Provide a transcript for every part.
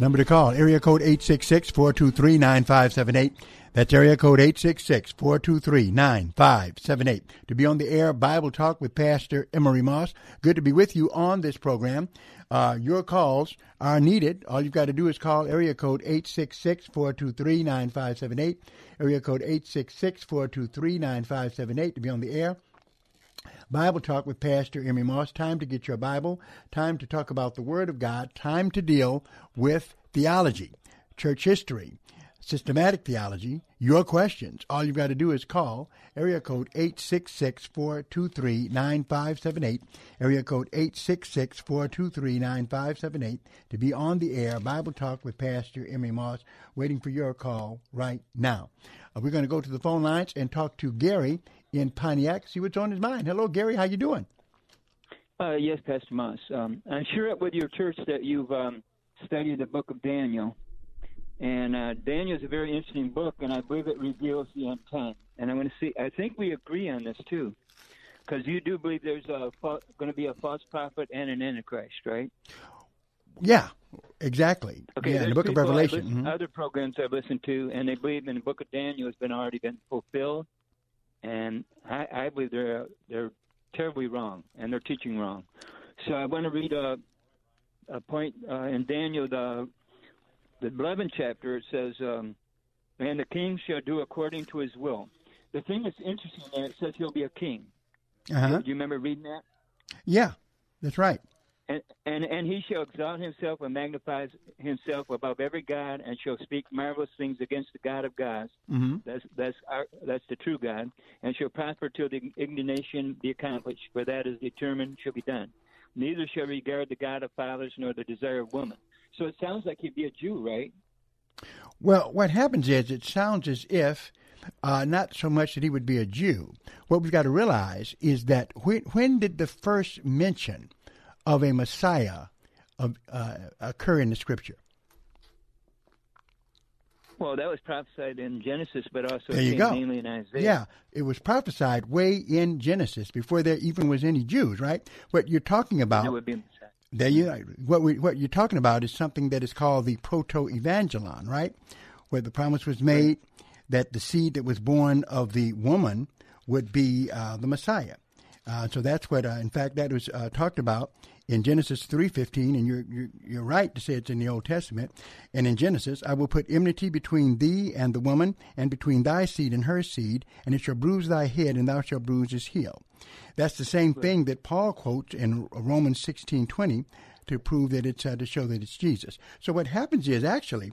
Number to call, area code 866-423-9578. That's area code 866-423-9578. To be on the air, Bible Talk with Pastor Emery Moss. Good to be with you on this program. Uh, your calls are needed. All you've got to do is call area code 866-423-9578. Area code 866-423-9578 to be on the air. Bible Talk with Pastor Emery Moss. Time to get your Bible, time to talk about the Word of God, time to deal with theology, church history, systematic theology, your questions. All you've got to do is call area code 866-423-9578, area code 866-423-9578 to be on the air, Bible Talk with Pastor Emery Moss, waiting for your call right now. Uh, we're going to go to the phone lines and talk to Gary in Pontiac, see what's on his mind. Hello, Gary. How you doing? Uh, yes, Pastor Moss. Um, I'm sure with your church that you've um, studied the book of Daniel. And uh, Daniel is a very interesting book, and I believe it reveals the end time. And I want to see, I think we agree on this too, because you do believe there's going to be a false prophet and an antichrist, right? Yeah, exactly. Okay, yeah, in the book of Revelation. Mm-hmm. Other programs I've listened to, and they believe in the book of Daniel has been already been fulfilled, and I, I believe they're they're terribly wrong and they're teaching wrong. So I want to read a a point uh, in Daniel the the 11th chapter. It says, um, "And the king shall do according to his will." The thing that's interesting there, it says he'll be a king. Uh-huh. Do you remember reading that? Yeah, that's right. And, and and he shall exalt himself and magnify himself above every god, and shall speak marvelous things against the God of gods. Mm-hmm. That's that's our, that's the true God, and shall prosper till the indignation be accomplished. For that is determined shall be done. Neither shall regard the God of fathers nor the desire of woman. So it sounds like he'd be a Jew, right? Well, what happens is it sounds as if uh, not so much that he would be a Jew. What we've got to realize is that when, when did the first mention of a Messiah of, uh, occur in the Scripture? Well, that was prophesied in Genesis, but also there you go. mainly in Isaiah. Yeah, it was prophesied way in Genesis before there even was any Jews, right? What you're talking about. It would be Messiah. There you what we what you're talking about is something that is called the proto-evangelon, right? Where the promise was made that the seed that was born of the woman would be uh, the Messiah. Uh, so that's what, uh, in fact, that was uh, talked about in Genesis 3:15 and you're, you're, you're right to say it's in the Old Testament and in Genesis I will put enmity between thee and the woman and between thy seed and her seed and it shall bruise thy head and thou shalt bruise his heel. That's the same thing that Paul quotes in Romans 16:20 to prove that it's uh, to show that it's Jesus. So what happens is actually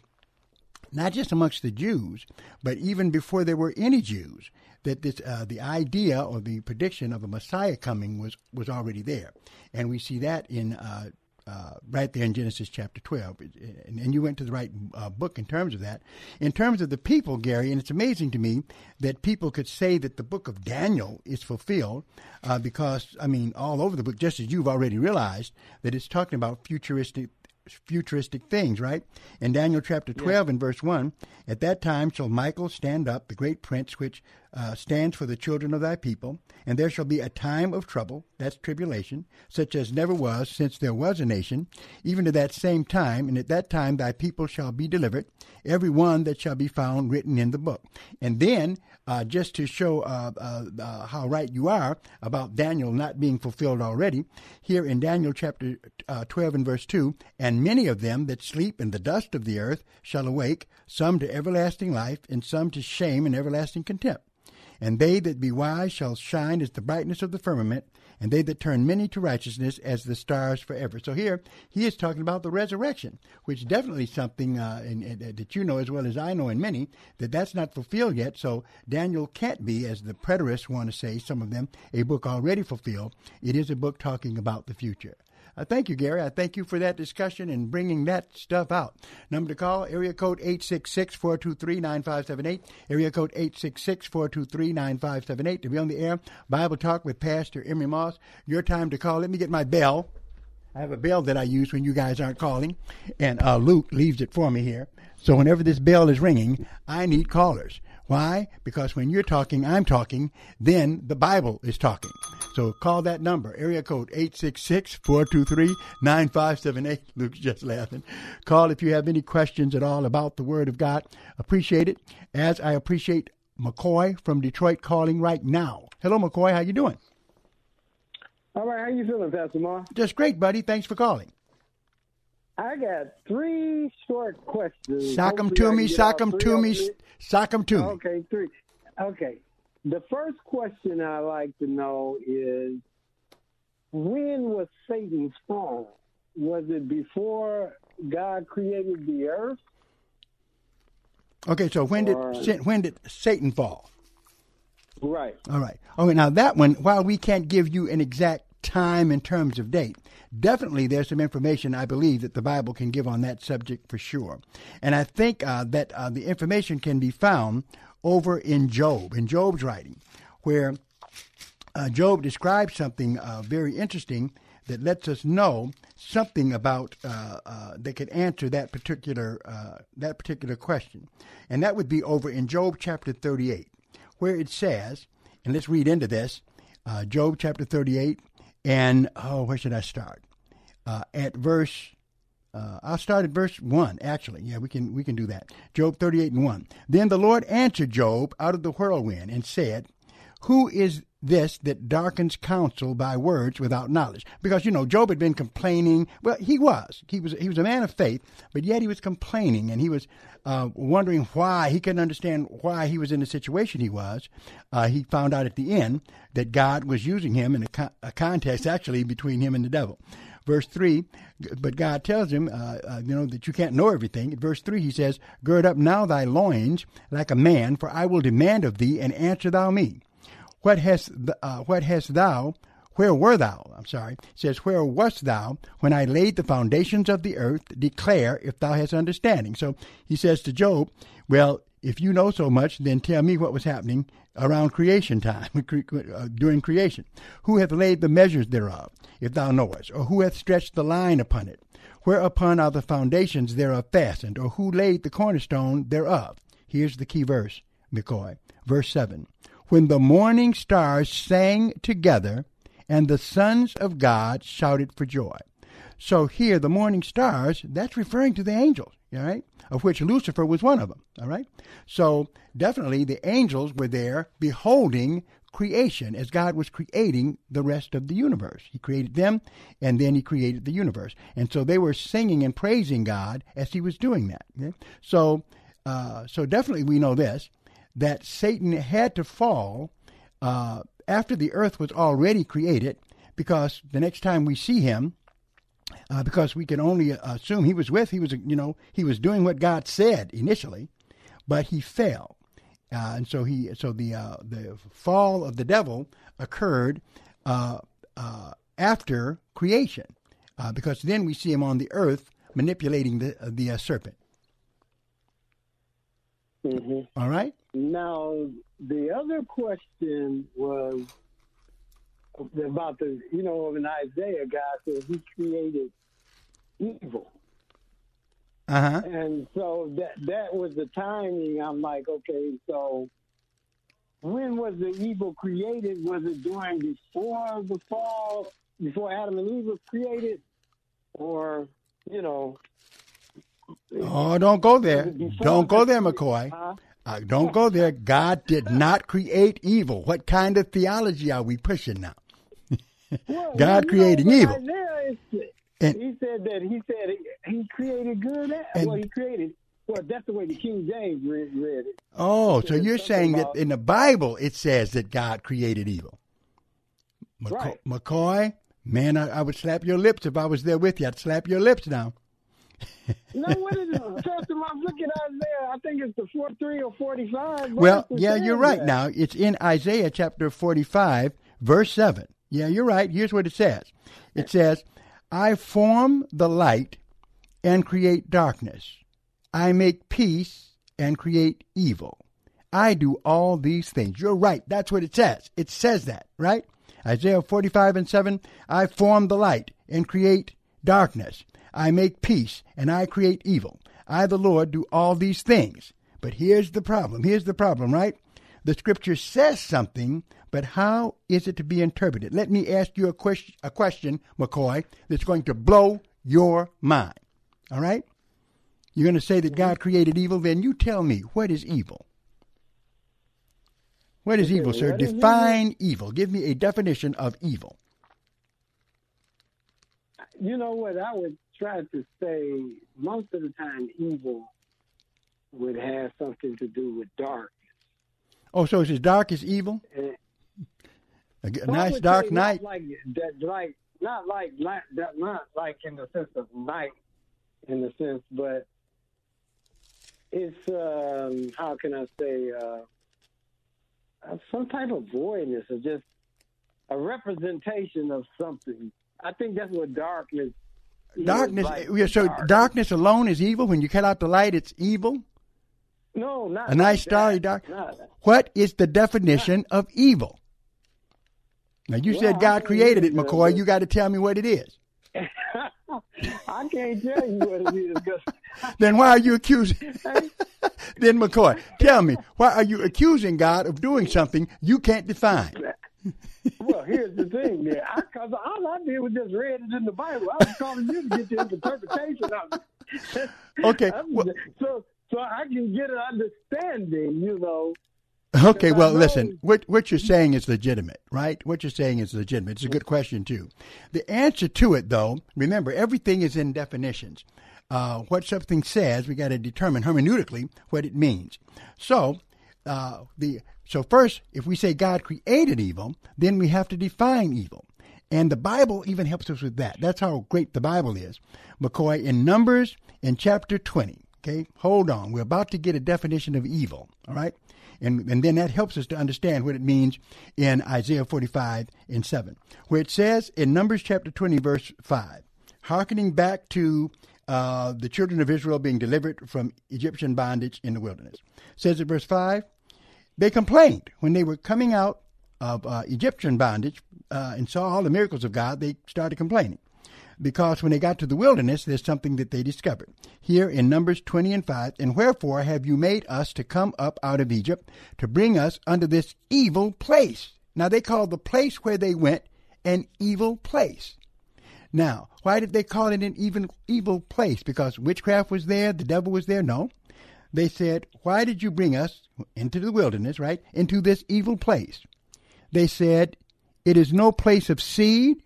not just amongst the Jews, but even before there were any Jews, that this uh, the idea or the prediction of a Messiah coming was was already there, and we see that in. Uh, uh, right there in Genesis chapter 12. And, and you went to the right uh, book in terms of that. In terms of the people, Gary, and it's amazing to me that people could say that the book of Daniel is fulfilled uh, because, I mean, all over the book, just as you've already realized, that it's talking about futuristic futuristic things, right? In Daniel chapter 12 yeah. and verse 1, at that time shall Michael stand up, the great prince, which uh, stands for the children of thy people, and there shall be a time of trouble, that's tribulation, such as never was since there was a nation, even to that same time, and at that time thy people shall be delivered, every one that shall be found written in the book. And then, uh, just to show uh, uh, uh how right you are about Daniel not being fulfilled already, here in Daniel chapter uh, 12 and verse 2, and many of them that sleep in the dust of the earth shall awake, some to everlasting life, and some to shame and everlasting contempt. And they that be wise shall shine as the brightness of the firmament, and they that turn many to righteousness as the stars forever. So here he is talking about the resurrection, which definitely something uh, in, in, that you know as well as I know, and many that that's not fulfilled yet. So Daniel can't be, as the preterists want to say, some of them, a book already fulfilled. It is a book talking about the future. Uh, thank you, Gary. I thank you for that discussion and bringing that stuff out. Number to call, area code 866-423-9578, area code 866-423-9578 to be on the air. Bible Talk with Pastor Emery Moss. Your time to call. Let me get my bell. I have a bell that I use when you guys aren't calling, and uh, Luke leaves it for me here. So whenever this bell is ringing, I need callers. Why? Because when you're talking, I'm talking, then the Bible is talking. So call that number, area code 866-423-9578. Luke's just laughing. Call if you have any questions at all about the Word of God. Appreciate it, as I appreciate McCoy from Detroit calling right now. Hello, McCoy. How you doing? All right. How you feeling, Pastor Ma? Just great, buddy. Thanks for calling. I got three short questions. Sock them to me, sock them to me, sock them to me. Okay, three. Okay. The first question I like to know is when was Satan's fall? Was it before God created the earth? Okay, so when Or- did when did Satan fall? Right. All right. Okay, now that one, while we can't give you an exact time in terms of date, definitely there's some information I believe that the Bible can give on that subject for sure. And I think uh, that uh, the information can be found over in Job, in Job's writing, where uh, Job describes something uh, very interesting that lets us know something about uh, uh, that could answer that particular uh, that particular question, and that would be over in Job chapter 38, where it says, and let's read into this, uh, Job chapter 38, and oh, where should I start? Uh, at verse uh, I'll start at verse one. Actually, yeah, we can we can do that. Job thirty-eight and one. Then the Lord answered Job out of the whirlwind and said, "Who is this that darkens counsel by words without knowledge?" Because you know Job had been complaining. Well, he was. He was. He was a man of faith, but yet he was complaining and he was uh, wondering why he couldn't understand why he was in the situation he was. Uh, he found out at the end that God was using him in a, co- a contest actually between him and the devil verse 3 but god tells him uh, uh, you know that you can't know everything at verse 3 he says gird up now thy loins like a man for i will demand of thee and answer thou me what hast uh, what hast thou where were thou i'm sorry says where wast thou when i laid the foundations of the earth declare if thou hast understanding so he says to job well if you know so much, then tell me what was happening around creation time, uh, during creation. Who hath laid the measures thereof, if thou knowest? Or who hath stretched the line upon it? Whereupon are the foundations thereof fastened? Or who laid the cornerstone thereof? Here's the key verse, McCoy. Verse 7. When the morning stars sang together, and the sons of God shouted for joy. So here, the morning stars, that's referring to the angels, all right? Of which Lucifer was one of them, all right? So definitely the angels were there beholding creation as God was creating the rest of the universe. He created them and then he created the universe. And so they were singing and praising God as he was doing that. okay? So, uh, so definitely we know this that Satan had to fall uh, after the earth was already created because the next time we see him, uh, because we can only assume he was with, he was, you know, he was doing what God said initially, but he fell, uh, and so he, so the uh, the fall of the devil occurred uh, uh, after creation, because then we see him on the earth manipulating the the serpent. Hmm All right. Now, the other question was about the, you know, in Isaiah, God said He created evil. Uh huh. And so that that was the timing. I'm like, okay, so when was the evil created? Was it during before the fall, before Adam and Eve was created, or you know? Oh, don't go there. before Don't go there, McCoy. Uh, don't go there. God did not create evil. What kind of theology are we pushing now? Well, God creating evil. Isaiah And- he said that he said he, created good. And, well, he created. Well, that's the way the King James read, read it. Oh, so you're saying that in the Bible it says that God created evil. McCoy, Right. McCoy man, I, I would slap your lips if I was there with you. I'd slap your lips now. No, what is it? First I'm looking at there. I think it's the 43 or 45. Well, yeah, you're right. that. Now it's in Isaiah chapter 45, verse 7. Yeah, you're right. Here's what it says. It says, "I form the light and create darkness. I make peace and create evil. I do all these things." You're right. That's what it says. It says that, right? Isaiah 45 and 7, "I form the light and create darkness. I make peace and I create evil. I, the Lord, do all these things. But here's the problem. Here's the problem, right? The scripture says something, but how is it to be interpreted? Let me ask you a question, a question, McCoy, that's going to blow your mind. All right? You're going to say that God created evil, then you tell me, what is evil? What is evil, sir? Define evil. Give me a definition of evil. You know what? I would try to say most of the time evil would have something to do with darkness. Oh, so it's as dark as evil? And A, g- a I nice dark night? Not like that, like not like like that, not like in the sense of night, in the sense, but it's um, how can I say uh, uh, some type of voidness or just a representation of something. I think that's what darkness. Darkness. Eh, like yeah, so dark. darkness alone is evil. When you cut out the light, it's evil. No, not A nice like starry dark. Not- What is the definition of evil? Now you Well, said God created it, McCoy. You got to tell me what it is. I can't tell you what it is. Then why are you accusing? then McCoy, tell me why are you accusing God of doing something you can't define? Well, here's the thing, man. Because all I did was just read it in the Bible. I was calling you to get the interpretation of it. Okay, well- so so I can get an understanding, you know. Okay, well, listen. What what you're saying is legitimate, right? What you're saying is legitimate. It's a good question too. The answer to it, though, remember, everything is in definitions. Uh, what something says, we got to determine hermeneutically what it means. So, uh, the so first, if we say God created evil, then we have to define evil, and the Bible even helps us with that. That's how great the Bible is. McCoy in Numbers in chapter twenty. Okay, hold on. We're about to get a definition of evil. All right. And, and then that helps us to understand what it means in Isaiah 45 and 7, where it says in Numbers chapter 20, verse 5, hearkening back to uh, the children of Israel being delivered from Egyptian bondage in the wilderness. Says in verse 5, they complained when they were coming out of uh, Egyptian bondage uh, and saw all the miracles of God, they started complaining. Because when they got to the wilderness, there's something that they discovered. Here in Numbers 20 and 5, and wherefore have you made us to come up out of Egypt to bring us unto this evil place? Now they called the place where they went an evil place. Now, why did they call it an even evil place? Because witchcraft was there, the devil was there? No. They said, Why did you bring us into the wilderness, right? Into this evil place? They said, It is no place of seed,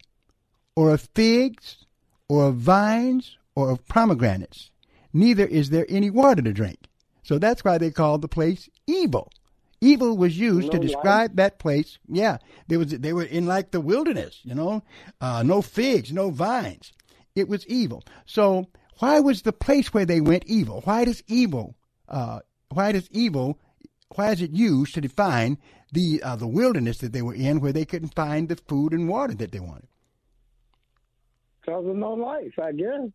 or of figs, or of vines, or of pomegranates. Neither is there any water to drink. So that's why they called the place evil. Evil was used to No describe that place. Yeah, there was they were in like the wilderness, you know, uh, no figs, no vines. It was evil. So why was the place where they went evil? Why does evil? Uh, why does evil? Why is it used to define the uh, the wilderness that they were in, where they couldn't find the food and water that they wanted? Because of no life, I guess.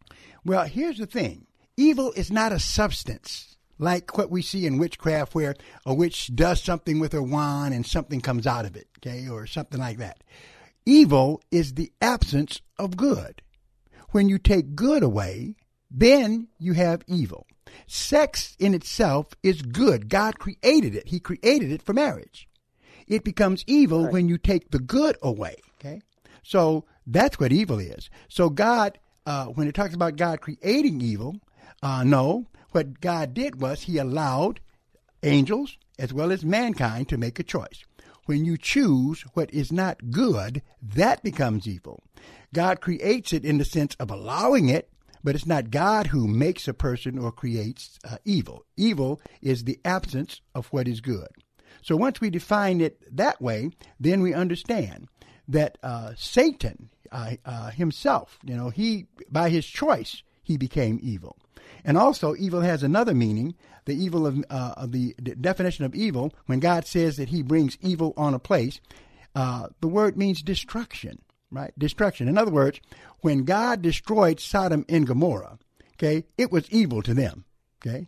Well, here's the thing evil is not a substance like what we see in witchcraft, where a witch does something with her wand and something comes out of it, okay, or something like that. Evil is the absence of good. When you take good away, then you have evil. Sex in itself is good. God created it, He created it for marriage. It becomes evil when you take the good away, okay? So that's what evil is. So God, uh, when it talks about God creating evil, uh, no, what God did was He allowed angels as well as mankind to make a choice. When you choose what is not good, that becomes evil. God creates it in the sense of allowing it, but it's not God who makes a person or creates uh, evil. Evil is the absence of what is good. So once we define it that way, then we understand that uh, Satan uh, uh, himself, you know, he by his choice he became evil, and also evil has another meaning. The evil of, uh, of the, the, definition of evil, when God says that He brings evil on a place, uh, the word means destruction, right? Destruction. In other words, when God destroyed Sodom and Gomorrah, okay, it was evil to them, okay.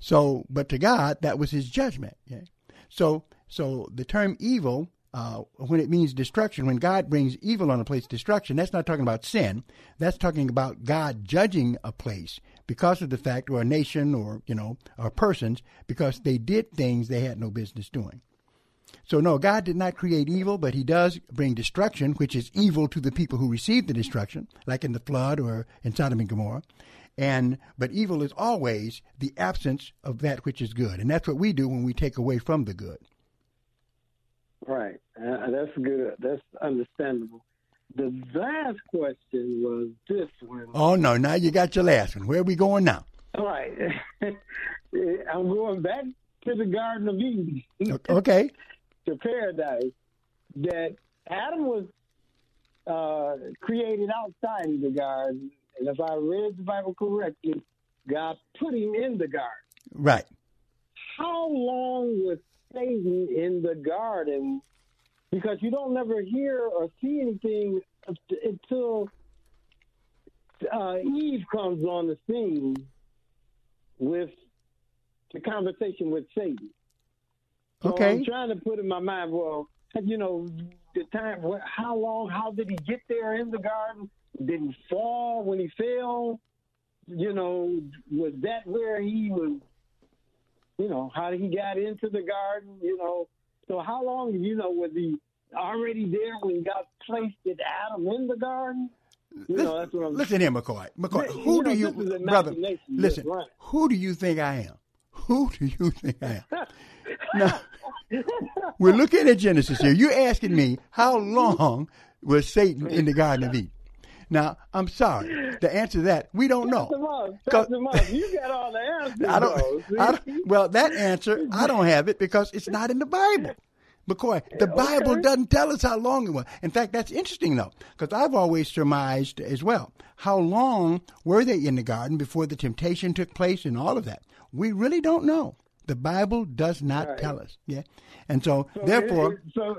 So, but to God, that was His judgment. Okay? So, so the term evil uh, when it means destruction, when God brings evil on a place, destruction, that's not talking about sin. That's talking about God judging a place because of the fact, or a nation, or you know, or persons, because they did things they had no business doing. So no, God did not create evil, but He does bring destruction, which is evil to the people who receive the destruction, like in the flood or in Sodom and Gomorrah. And but evil is always the absence of that which is good, and that's what we do when we take away from the good. Right. Uh, that's good. That's understandable. The last question was this one. Oh no! Now you got your last one. Where are we going now? All right. I'm going back to the Garden of Eden. okay. To paradise. That Adam was uh, created outside of the garden, and if I read the Bible correctly, God put him in the garden. Right. How long was Satan in the garden because you don't never hear or see anything until uh, Eve comes on the scene with the conversation with Satan. So okay. I'm trying to put in my mind, well, you know, the time, how long, how did he get there in the garden? Did he fall when he fell? You know, was that where he was you know, how did he got into the garden, you know. So how long, you know, was he already there when God placed it Adam in the garden? You listen, know, that's what I'm listen here, McCoy. McCoy, who you do know, you, brother? Listen, who do you think I am? Who do you think I am? now, we're looking at Genesis here. You're asking me how long was Satan in the Garden of Eden? Now, I'm sorry. The answer to that, we don't know. You got all the answers. I don't, I don't, well, that answer, I don't have it because it's not in the Bible. McCoy, the Bible doesn't tell us how long it was. In fact, that's interesting, though, because I've always surmised as well. How long were they in the garden before the temptation took place and all of that? We really don't know. The Bible does not right. tell us. Yeah. And so, so therefore, it, so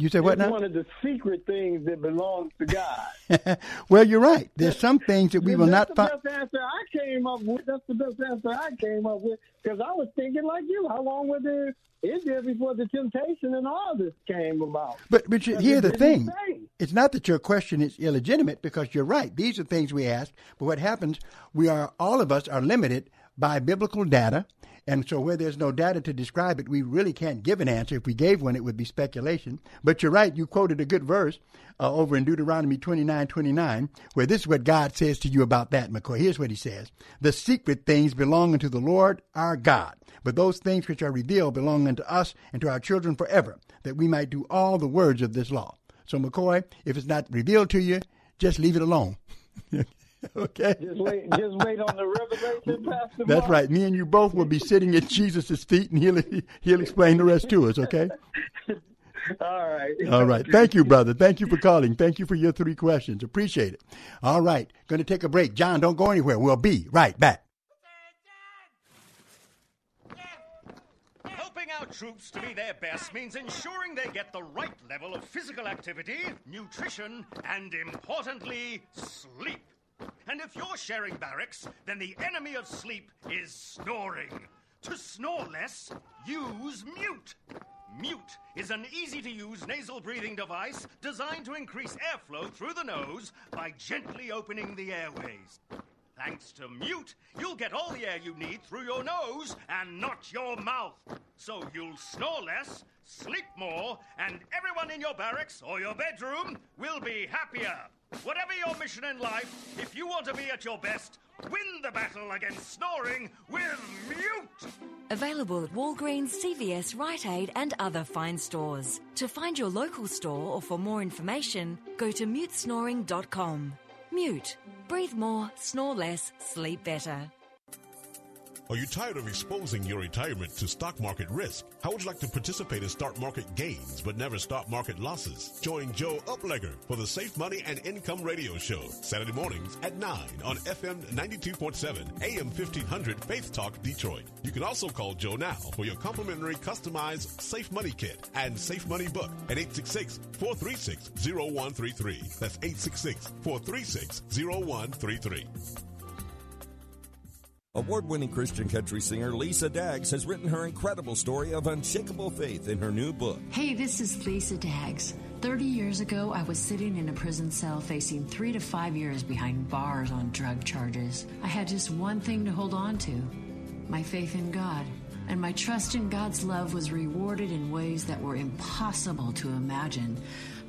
you say what now? one of the secret things that belongs to God. well, you're right. There's some things that we will not find. That's the best answer I came up with. That's the best answer I came up with because I was thinking like you. How long was it in there before the temptation and all this came about? But but you, here's the thing. say. It's not that your question is illegitimate because you're right. These are things we ask. But what happens? We are all of us are limited by biblical data. And so, where there's no data to describe it, we really can't give an answer. If we gave one, it would be speculation. But you're right. You quoted a good verse uh, over in Deuteronomy 29 29, where this is what God says to you about that, McCoy. Here's what he says The secret things belong unto the Lord our God, but those things which are revealed belong unto us and to our children forever, that we might do all the words of this law. So, McCoy, if it's not revealed to you, just leave it alone. okay. Just wait, just wait on the revelation, Pastor. That's Mark. right. Me and you both will be sitting at Jesus' feet, and he'll he'll explain the rest to us. Okay. All right. All right. Thank you, brother. Thank you for calling. Thank you for your three questions. Appreciate it. All right. Going to take a break. John, don't go anywhere. We'll be right back. Helping our troops to be their best means ensuring they get the right level of physical activity, nutrition, and importantly, sleep. And if you're sharing barracks, then the enemy of sleep is snoring. To snore less, use Mute. Mute is an easy to use nasal breathing device designed to increase airflow through the nose by gently opening the airways. Thanks to Mute, you'll get all the air you need through your nose and not your mouth. So you'll snore less, sleep more, and everyone in your barracks or your bedroom will be happier. Whatever your mission in life, if you want to be at your best, win the battle against snoring with Mute. Available at Walgreens, CVS, Rite Aid, and other fine stores. To find your local store or for more information, go to mutesnoring.com. Mute. Breathe more, snore less, sleep better. Are you tired of exposing your retirement to stock market risk? How would you like to participate in stock market gains but never stock market losses? Join Joe Uplegger for the Safe Money and Income Radio Show, Saturday mornings at 9 on FM 92.7, AM 1500 Faith Talk Detroit. You can also call Joe now for your complimentary customized Safe Money Kit and Safe Money Book at 866-436-0133. That's 866-436-0133. Award winning Christian country singer Lisa Daggs has written her incredible story of unshakable faith in her new book. Hey, this is Lisa Daggs. 30 years ago, I was sitting in a prison cell facing three to five years behind bars on drug charges. I had just one thing to hold on to my faith in God. And my trust in God's love was rewarded in ways that were impossible to imagine.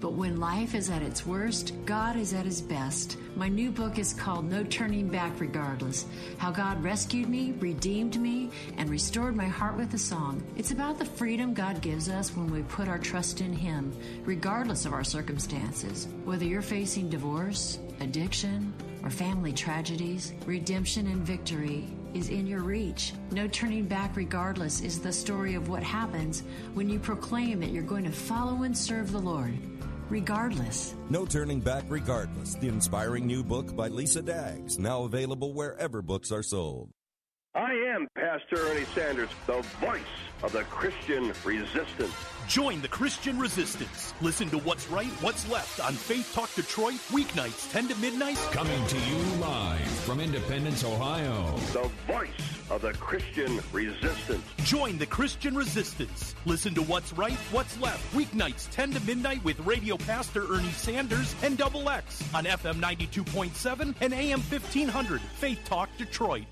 But when life is at its worst, God is at his best. My new book is called No Turning Back Regardless How God Rescued Me, Redeemed Me, and Restored My Heart with a Song. It's about the freedom God gives us when we put our trust in Him, regardless of our circumstances. Whether you're facing divorce, addiction, or family tragedies, redemption and victory is in your reach. No turning back, regardless, is the story of what happens when you proclaim that you're going to follow and serve the Lord regardless. No Turning Back Regardless, the inspiring new book by Lisa Daggs, now available wherever books are sold. I am Pastor Ernie Sanders, the voice of the Christian resistance. Join the Christian resistance. Listen to what's right, what's left on Faith Talk Detroit, weeknights 10 to midnight. Coming to you live from Independence, Ohio. The voice of the Christian resistance. Join the Christian resistance. Listen to what's right, what's left, weeknights 10 to midnight with radio pastor Ernie Sanders and Double X on FM 92.7 and AM 1500, Faith Talk Detroit.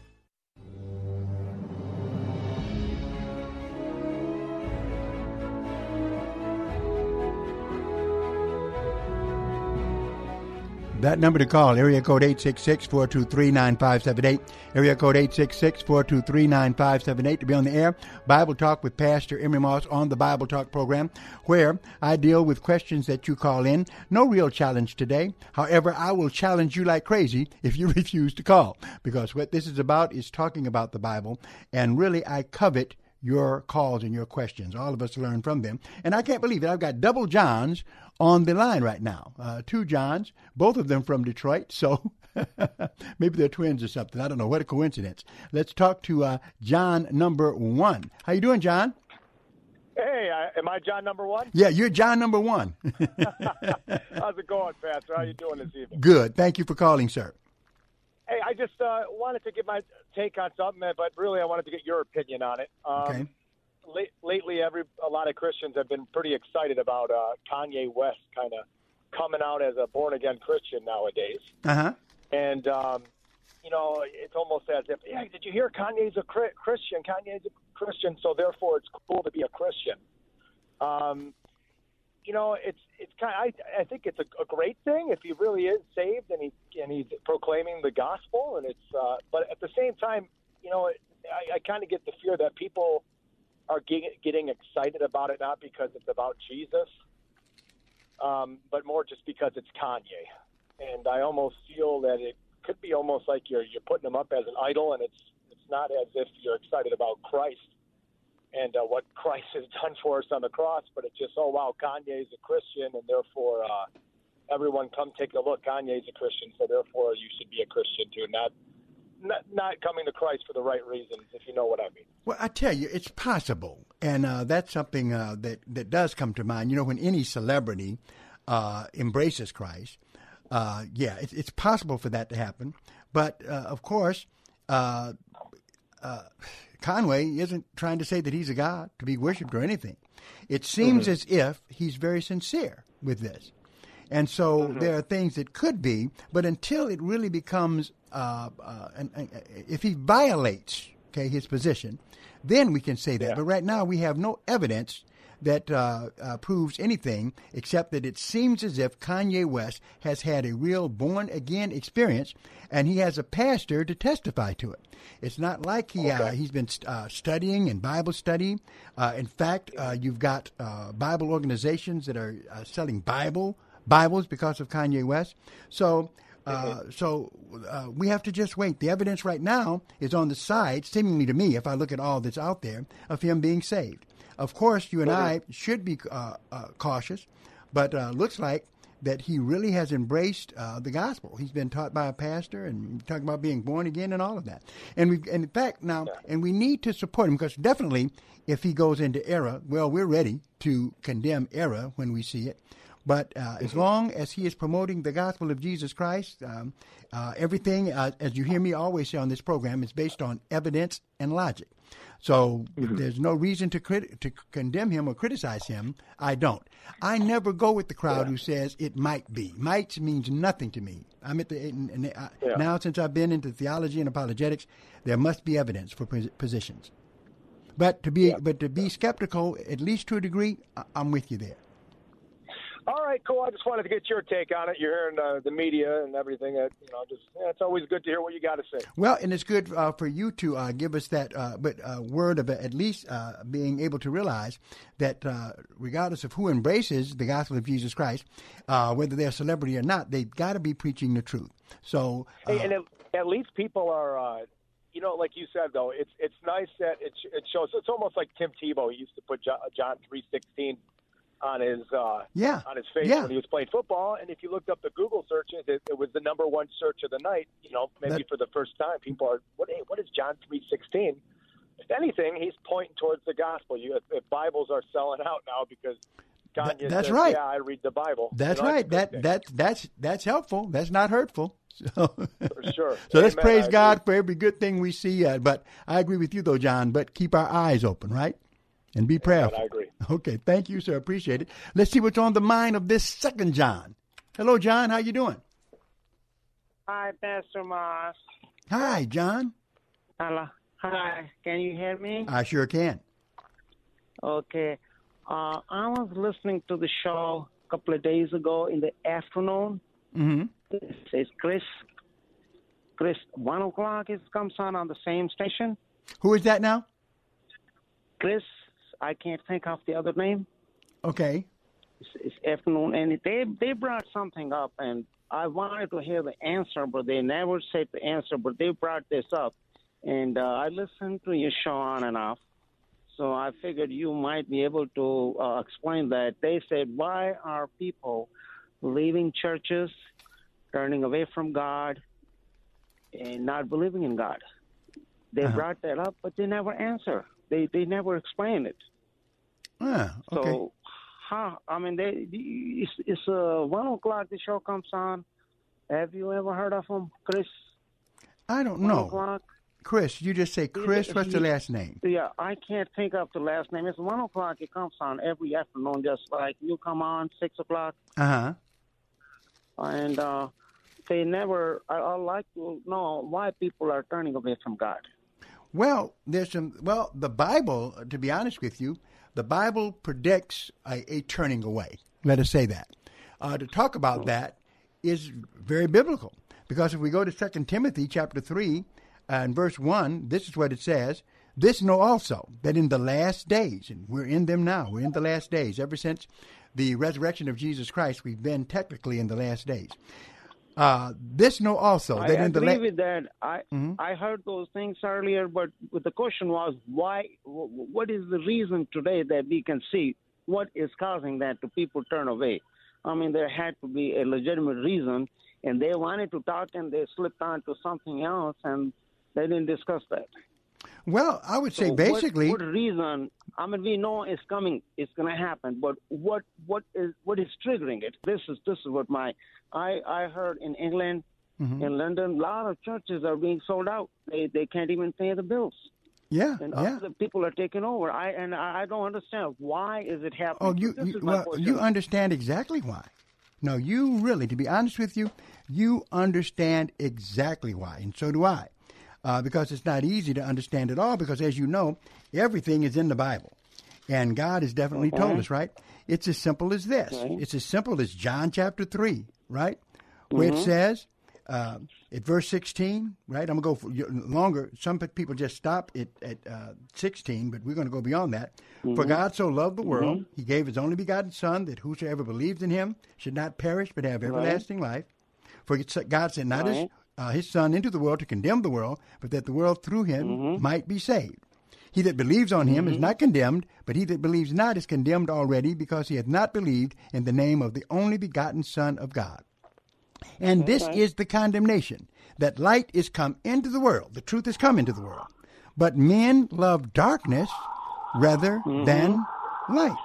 That number to call, area code 866-423-9578, area code 866-423-9578 to be on the air. Bible Talk with Pastor Emery Moss on the Bible Talk program, where I deal with questions that you call in. No real challenge today. However, I will challenge you like crazy if you refuse to call, because what this is about is talking about the Bible, and really I covet your calls and your questions. All of us learn from them. And I can't believe it. I've got double Johns on the line right now. Uh, two Johns, both of them from Detroit. So maybe they're twins or something. I don't know. What a coincidence. Let's talk to uh, John number one. How you doing, John? Hey, I, am I John number one? Yeah, you're John number one. How's it going, Pastor? How you doing this evening? Good. Thank you for calling, sir. Hey, I just uh, wanted to get my take on something, but really I wanted to get your opinion on it. Um, okay. Lately, every a lot of Christians have been pretty excited about uh, Kanye West kind of coming out as a born again Christian nowadays. Uh huh. And um, you know, it's almost as if, yeah, did you hear Kanye's a Christian? Kanye's a Christian, so therefore it's cool to be a Christian. Um, you know, it's it's kind. Of, I I think it's a, a great thing if he really is saved and he and he's proclaiming the gospel, and it's. Uh, but at the same time, you know, I, I kind of get the fear that people are getting, excited about it not because it's about Jesus, um, but more just because it's Kanye, and I almost feel that it could be almost like you're you're putting him up as an idol, and it's it's not as if you're excited about Christ and uh, what Christ has done for us on the cross, but it's just, oh, wow, Kanye is a Christian, and therefore uh, everyone come take a look. Kanye's a Christian, so therefore you should be a Christian too, not, not, not coming to Christ for the right reasons, if you know what I mean. Well, I tell you, it's possible, and uh, that's something uh, that, that does come to mind. You know, when any celebrity uh, embraces Christ, uh, yeah, it's, it's possible for that to happen. But, uh, of course, uh, uh, Kanye isn't trying to say that he's a god to be worshipped or anything. It seems mm-hmm. as if he's very sincere with this. And so mm-hmm. there are things that could be, but until it really becomes, uh, uh, an, if he violates okay his position, then we can say that. Yeah. But right now we have no evidence that uh, uh, proves anything except that it seems as if Kanye West has had a real born again experience, and he has a pastor to testify to it. It's not like he uh, okay. uh, he's been uh, studying in Bible study. Uh, in fact, uh, you've got uh, Bible organizations that are selling Bible Bibles because of Kanye West. So Uh, so uh, we have to just wait. The evidence right now is on the side, seemingly to me, if I look at all that's out there, of him being saved. Of course, you and I should be uh, uh, cautious, but uh, looks like that he really has embraced uh, the gospel. He's been taught by a pastor and talking about being born again and all of that. And we, and in fact, now, and we need to support him because definitely, if he goes into error, well, we're ready to condemn error when we see it. But uh, as long as he is promoting the gospel of Jesus Christ, um, uh, everything, uh, as you hear me always say on this program, is based on evidence and logic. So if there's no reason to crit- to condemn him or criticize him, I don't. I never go with the crowd who says it might be. Might means nothing to me. I'm at the and, and I, Yeah. now since I've been into theology and apologetics, there must be evidence for pos- positions. But to be but to be skeptical, at least to a degree, I- I'm with you there. All right, cool. I just wanted to get your take on it. You're hearing uh, the media and everything. That you know, just yeah, it's always good to hear what you got to say. Well, and it's good uh, for you to uh, give us that, uh, but uh, word of at least uh, being able to realize that, uh, regardless of who embraces the gospel of Jesus Christ, uh, whether they're a celebrity or not, they've got to be preaching the truth. So, uh, Hey, and at, at least people are, uh, you know, like you said though, it's it's nice that it it shows. It's almost like Tim Tebow. He used to put Jo- John three sixteen on his uh, Yeah. on his face Yeah. when he was playing football. And if you looked up the Google searches, it, it was the number one search of the night. You know, maybe That- for the first time, people are what hey, what is John three sixteen? If anything, he's pointing towards the gospel. You, if, if Bibles are selling out now because Kanye that's says, right. Yeah, I read the Bible. that's You know, right. That that that's that's helpful. That's not hurtful. So, For sure. so let's praise I God for every good thing we see. Uh, but I agree with you, though, John. But keep our eyes open, right? And be prayerful. I agree. Okay, thank you, sir. Appreciate it. Let's see what's on the mind of this second John. Hello, John. How you doing? Hi, Pastor Moss. Hi, John. Hello. Hi. Can you hear me? I sure can. Okay. Uh, I was listening to the show a couple of days ago in the afternoon. Mm-hmm. It says Chris. Chris, one o'clock it comes on on the same station. Who is that now? Chris, I can't think of the other name. Okay. It's, it's afternoon, and they they brought something up, and I wanted to hear the answer, but they never said the answer. But they brought this up, and uh, I listened to your show on and off. So I figured you might be able to uh, explain that. They said, why are people leaving churches, turning away from God, and not believing in God? They Uh-huh. brought that up, but they never answer. They they never explain it. Ah, okay. So, huh? I mean, they it's, it's uh, one o'clock. The show comes on. Have you ever heard of him, Chris? I don't One know. o'clock. Chris, you just say Chris. He- What's the last name? Yeah, I can't think of the last name. It's one o'clock. It comes on every afternoon, just like you come on six o'clock, Uh huh. and uh, they never. I, I like to know why people are turning away from God. Well, there's some. Well, the Bible, to be honest with you, the Bible predicts a, a turning away. Let us say that. Uh, to talk about that is very biblical because if we go to Second Timothy chapter three and verse one, this is what it says: "This know also that in the last days, and we're in them now. We're in the last days. Ever since the resurrection of Jesus Christ, we've been technically in the last days. Uh, this know also I that in the agree with that. I Mhm. I heard those things earlier, but the question was why? What is the reason today that we can see what is causing that to people turn away? I mean, there had to be a legitimate reason, and they wanted to talk, and they slipped on to something else, and they didn't discuss that. Well, I would say So what- basically. what, reason? I mean, we know it's coming, it's going to happen, but what what is what is triggering it? This is this is what my I I heard in England, Mhm. in London, a lot of churches are being sold out. They they can't even pay the bills, Yeah, and yeah. other people are taking over. I and I I don't understand why is it happening. Oh, you, you well, you understand exactly why. No, you really, to be honest with you, you understand exactly why, and so do I, uh, because it's not easy to understand it all. Because as you know, everything is in the Bible, and God has definitely told us, right? It's as simple as this. Okay. It's as simple as John chapter three, right, where Mhm. it says. Uh, at verse 16, right? I'm going to go for longer. Some people just stop at, at uh, 16, but we're going to go beyond that. For Mhm. God so loved the world, Mhm. he gave his only begotten Son, that whosoever believes in him should not perish but have everlasting life. For God sent not his, Right. Uh, his Son into the world to condemn the world, but that the world through him Mm-hmm. might be saved. He that believes on him is Mhm. not condemned, but he that believes not is condemned already, because he hath not believed in the name of the only begotten Son of God. And this is the condemnation that light is come into the world, the truth is come into the world. But men love darkness rather Mm-hmm. than light.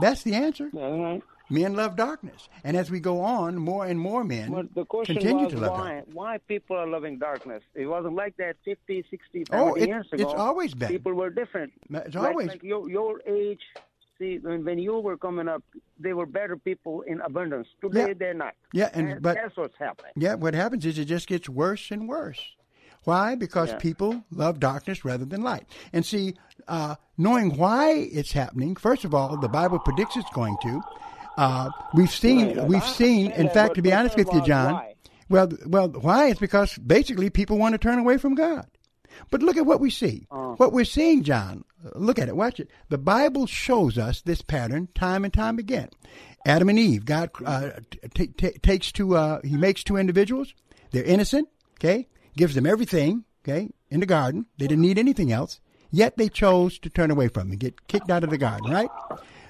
That's the answer. Right. Men love darkness. And as we go on, more and more men But the question continue was to love darkness. why why people are loving darkness. It wasn't like that 50, 60, 70 Oh, it- years it's always been. People were different. It's Like- always- like your your age. See, when, when you were coming up, they were better people in abundance. Today Yeah. they're not. Yeah, and- but- that's what's happening. Yeah, what happens is it just gets worse and worse. Why? Because Yeah. people love darkness rather than light. And see, uh, knowing why it's happening, first of all, the Bible predicts it's going to. Uh, we've seen, Right. we've seen. In fact, to be honest with you, John, why? well, well, why? It's because basically people want to turn away from God. But look at what we see. Oh. What we're seeing, John. Look at it. Watch it. The Bible shows us this pattern time and time again. Adam and Eve. God uh, t- t- takes two. Uh, he makes two individuals. They're innocent. Okay. Gives them everything. Okay. In the garden, they didn't need anything else. Yet they chose to turn away from him, get kicked out of the garden. Right.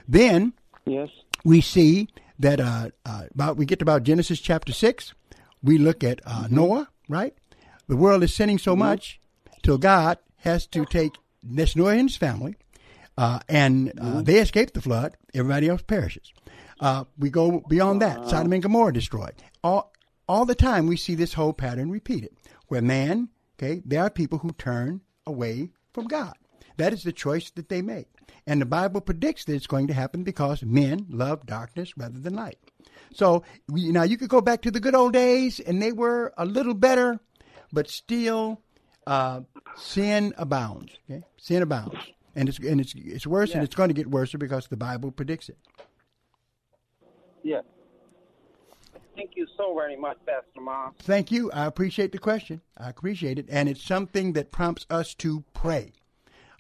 Then yes, we see that uh, uh, about we get to about Genesis chapter six. We look at uh, Noah. Right. The world is sinning so much till God has to take this Noah and his family, uh, and uh, they escape the flood. Everybody else perishes. Uh, we go beyond that. Sodom and Gomorrah destroyed. All all the time we see this whole pattern repeated, where man, okay, there are people who turn away from God. That is the choice that they make. And the Bible predicts that it's going to happen because men love darkness rather than light. So we, now you could go back to the good old days, and they were a little better, but still, uh, sin abounds. Okay, sin abounds, and it's and it's it's worse, and it's going to get worse because the Bible predicts it. Yeah. Thank you so very much, Pastor Moss. Thank you. I appreciate the question. I appreciate it, and it's something that prompts us to pray.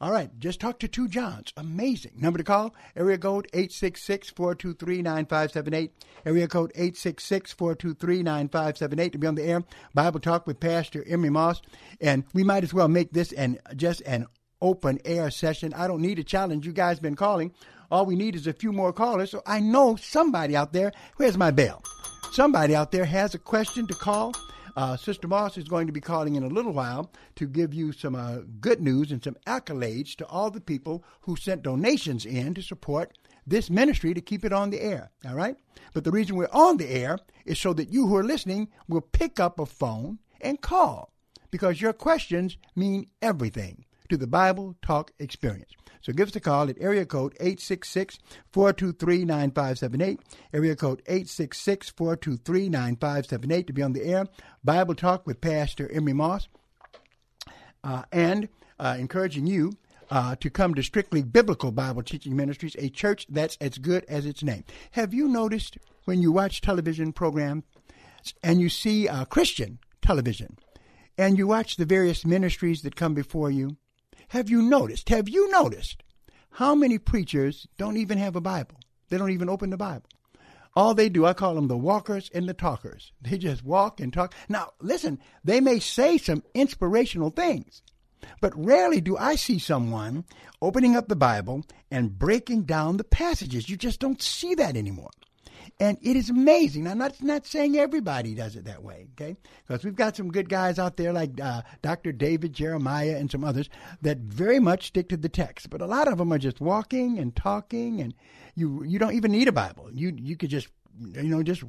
All right, just talk to two Johns. Amazing. Number to call, area code 866-423-9578. Area code 866-423-9578 to be on the air. Bible Talk with Pastor Emery Moss. And we might as well make this an just an open air session. I don't need a challenge. You guys been calling. All we need is a few more callers. So I know somebody out there. Where's my bell? Somebody out there has a question to call. Uh, Sister Moss is going to be calling in a little while to give you some uh, good news and some accolades to all the people who sent donations in to support this ministry to keep it on the air. All right? But the reason we're on the air is so that you who are listening will pick up a phone and call because your questions mean everything to the Bible Talk experience. So give us a call at area code 866-423-9578, area code 866-423-9578 to be on the air. Bible Talk with Pastor Emery Moss. Uh, and uh, encouraging you uh, to come to Strictly Biblical Bible Teaching Ministries, a church that's as good as its name. Have you noticed when you watch television programs and you see uh, Christian television and you watch the various ministries that come before you? Have you noticed? Have you noticed how many preachers don't even have a Bible? They don't even open the Bible. All they do, I call them the walkers and the talkers. They just walk and talk. Now, listen, they may say some inspirational things, but rarely do I see someone opening up the Bible and breaking down the passages. You just don't see that anymore. And it is amazing. I'm not, not saying everybody does it that way, okay? Because we've got some good guys out there like uh, Dr. David Jeremiah and some others that very much stick to the text. But a lot of them are just walking and talking, and you you don't even need a Bible. You you could just you know just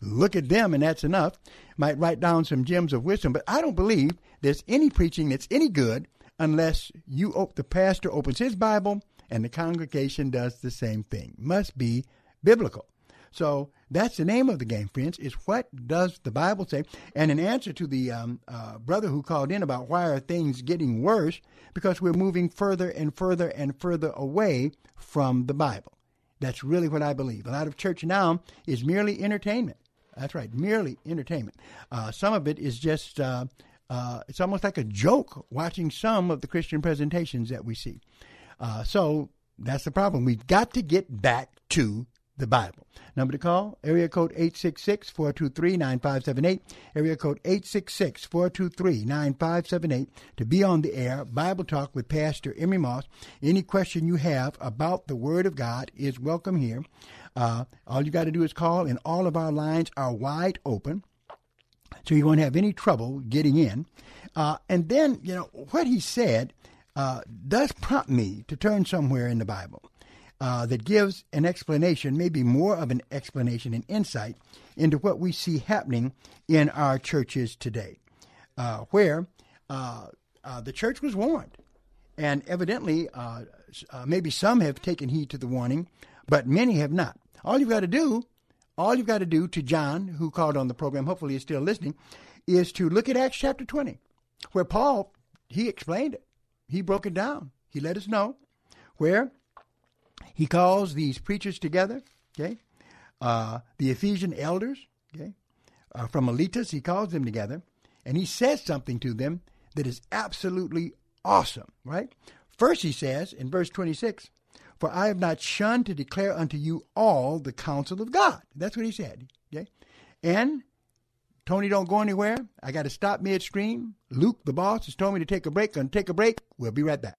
look at them, and that's enough. Might write down some gems of wisdom. But I don't believe there's any preaching that's any good unless you op- the pastor opens his Bible and the congregation does the same thing. Must be biblical. So that's the name of the game, friends, is what does the Bible say? And in answer to the um, uh, brother who called in about why are things getting worse, because we're moving further and further and further away from the Bible. That's really what I believe. A lot of church now is merely entertainment. That's right, merely entertainment. Uh, some of it is just, uh, uh, it's almost like a joke watching some of the Christian presentations that we see. Uh, so that's the problem. We've got to get back to the Bible. Number to call, area code 866-423-9578, area code 866-423-9578 to be on the air, Bible Talk with Pastor Emery Moss. Any question you have about the Word of God is welcome here. Uh, all you got to do is call, and all of our lines are wide open, so you won't have any trouble getting in. Uh, and then, you know, what he said uh, does prompt me to turn somewhere in the Bible uh, that gives an explanation, maybe more of an explanation and insight into what we see happening in our churches today, uh, where uh, uh the church was warned. And evidently, uh, uh, maybe some have taken heed to the warning, but many have not. All you've got to do, all you've got to do to John, who called on the program, hopefully is still listening, is to look at Acts chapter 20, where Paul, he explained it. He broke it down. He let us know where he calls these preachers together, okay? Uh, the Ephesian elders, okay? Uh, from Miletus, he calls them together, and he says something to them that is absolutely awesome, right? First, he says in verse 26, For I have not shunned to declare unto you all the counsel of God. That's what he said, okay? And Tony, don't go anywhere. I got to stop midstream. Luke, the boss, has told me to take a break. Gonna take a break. We'll be right back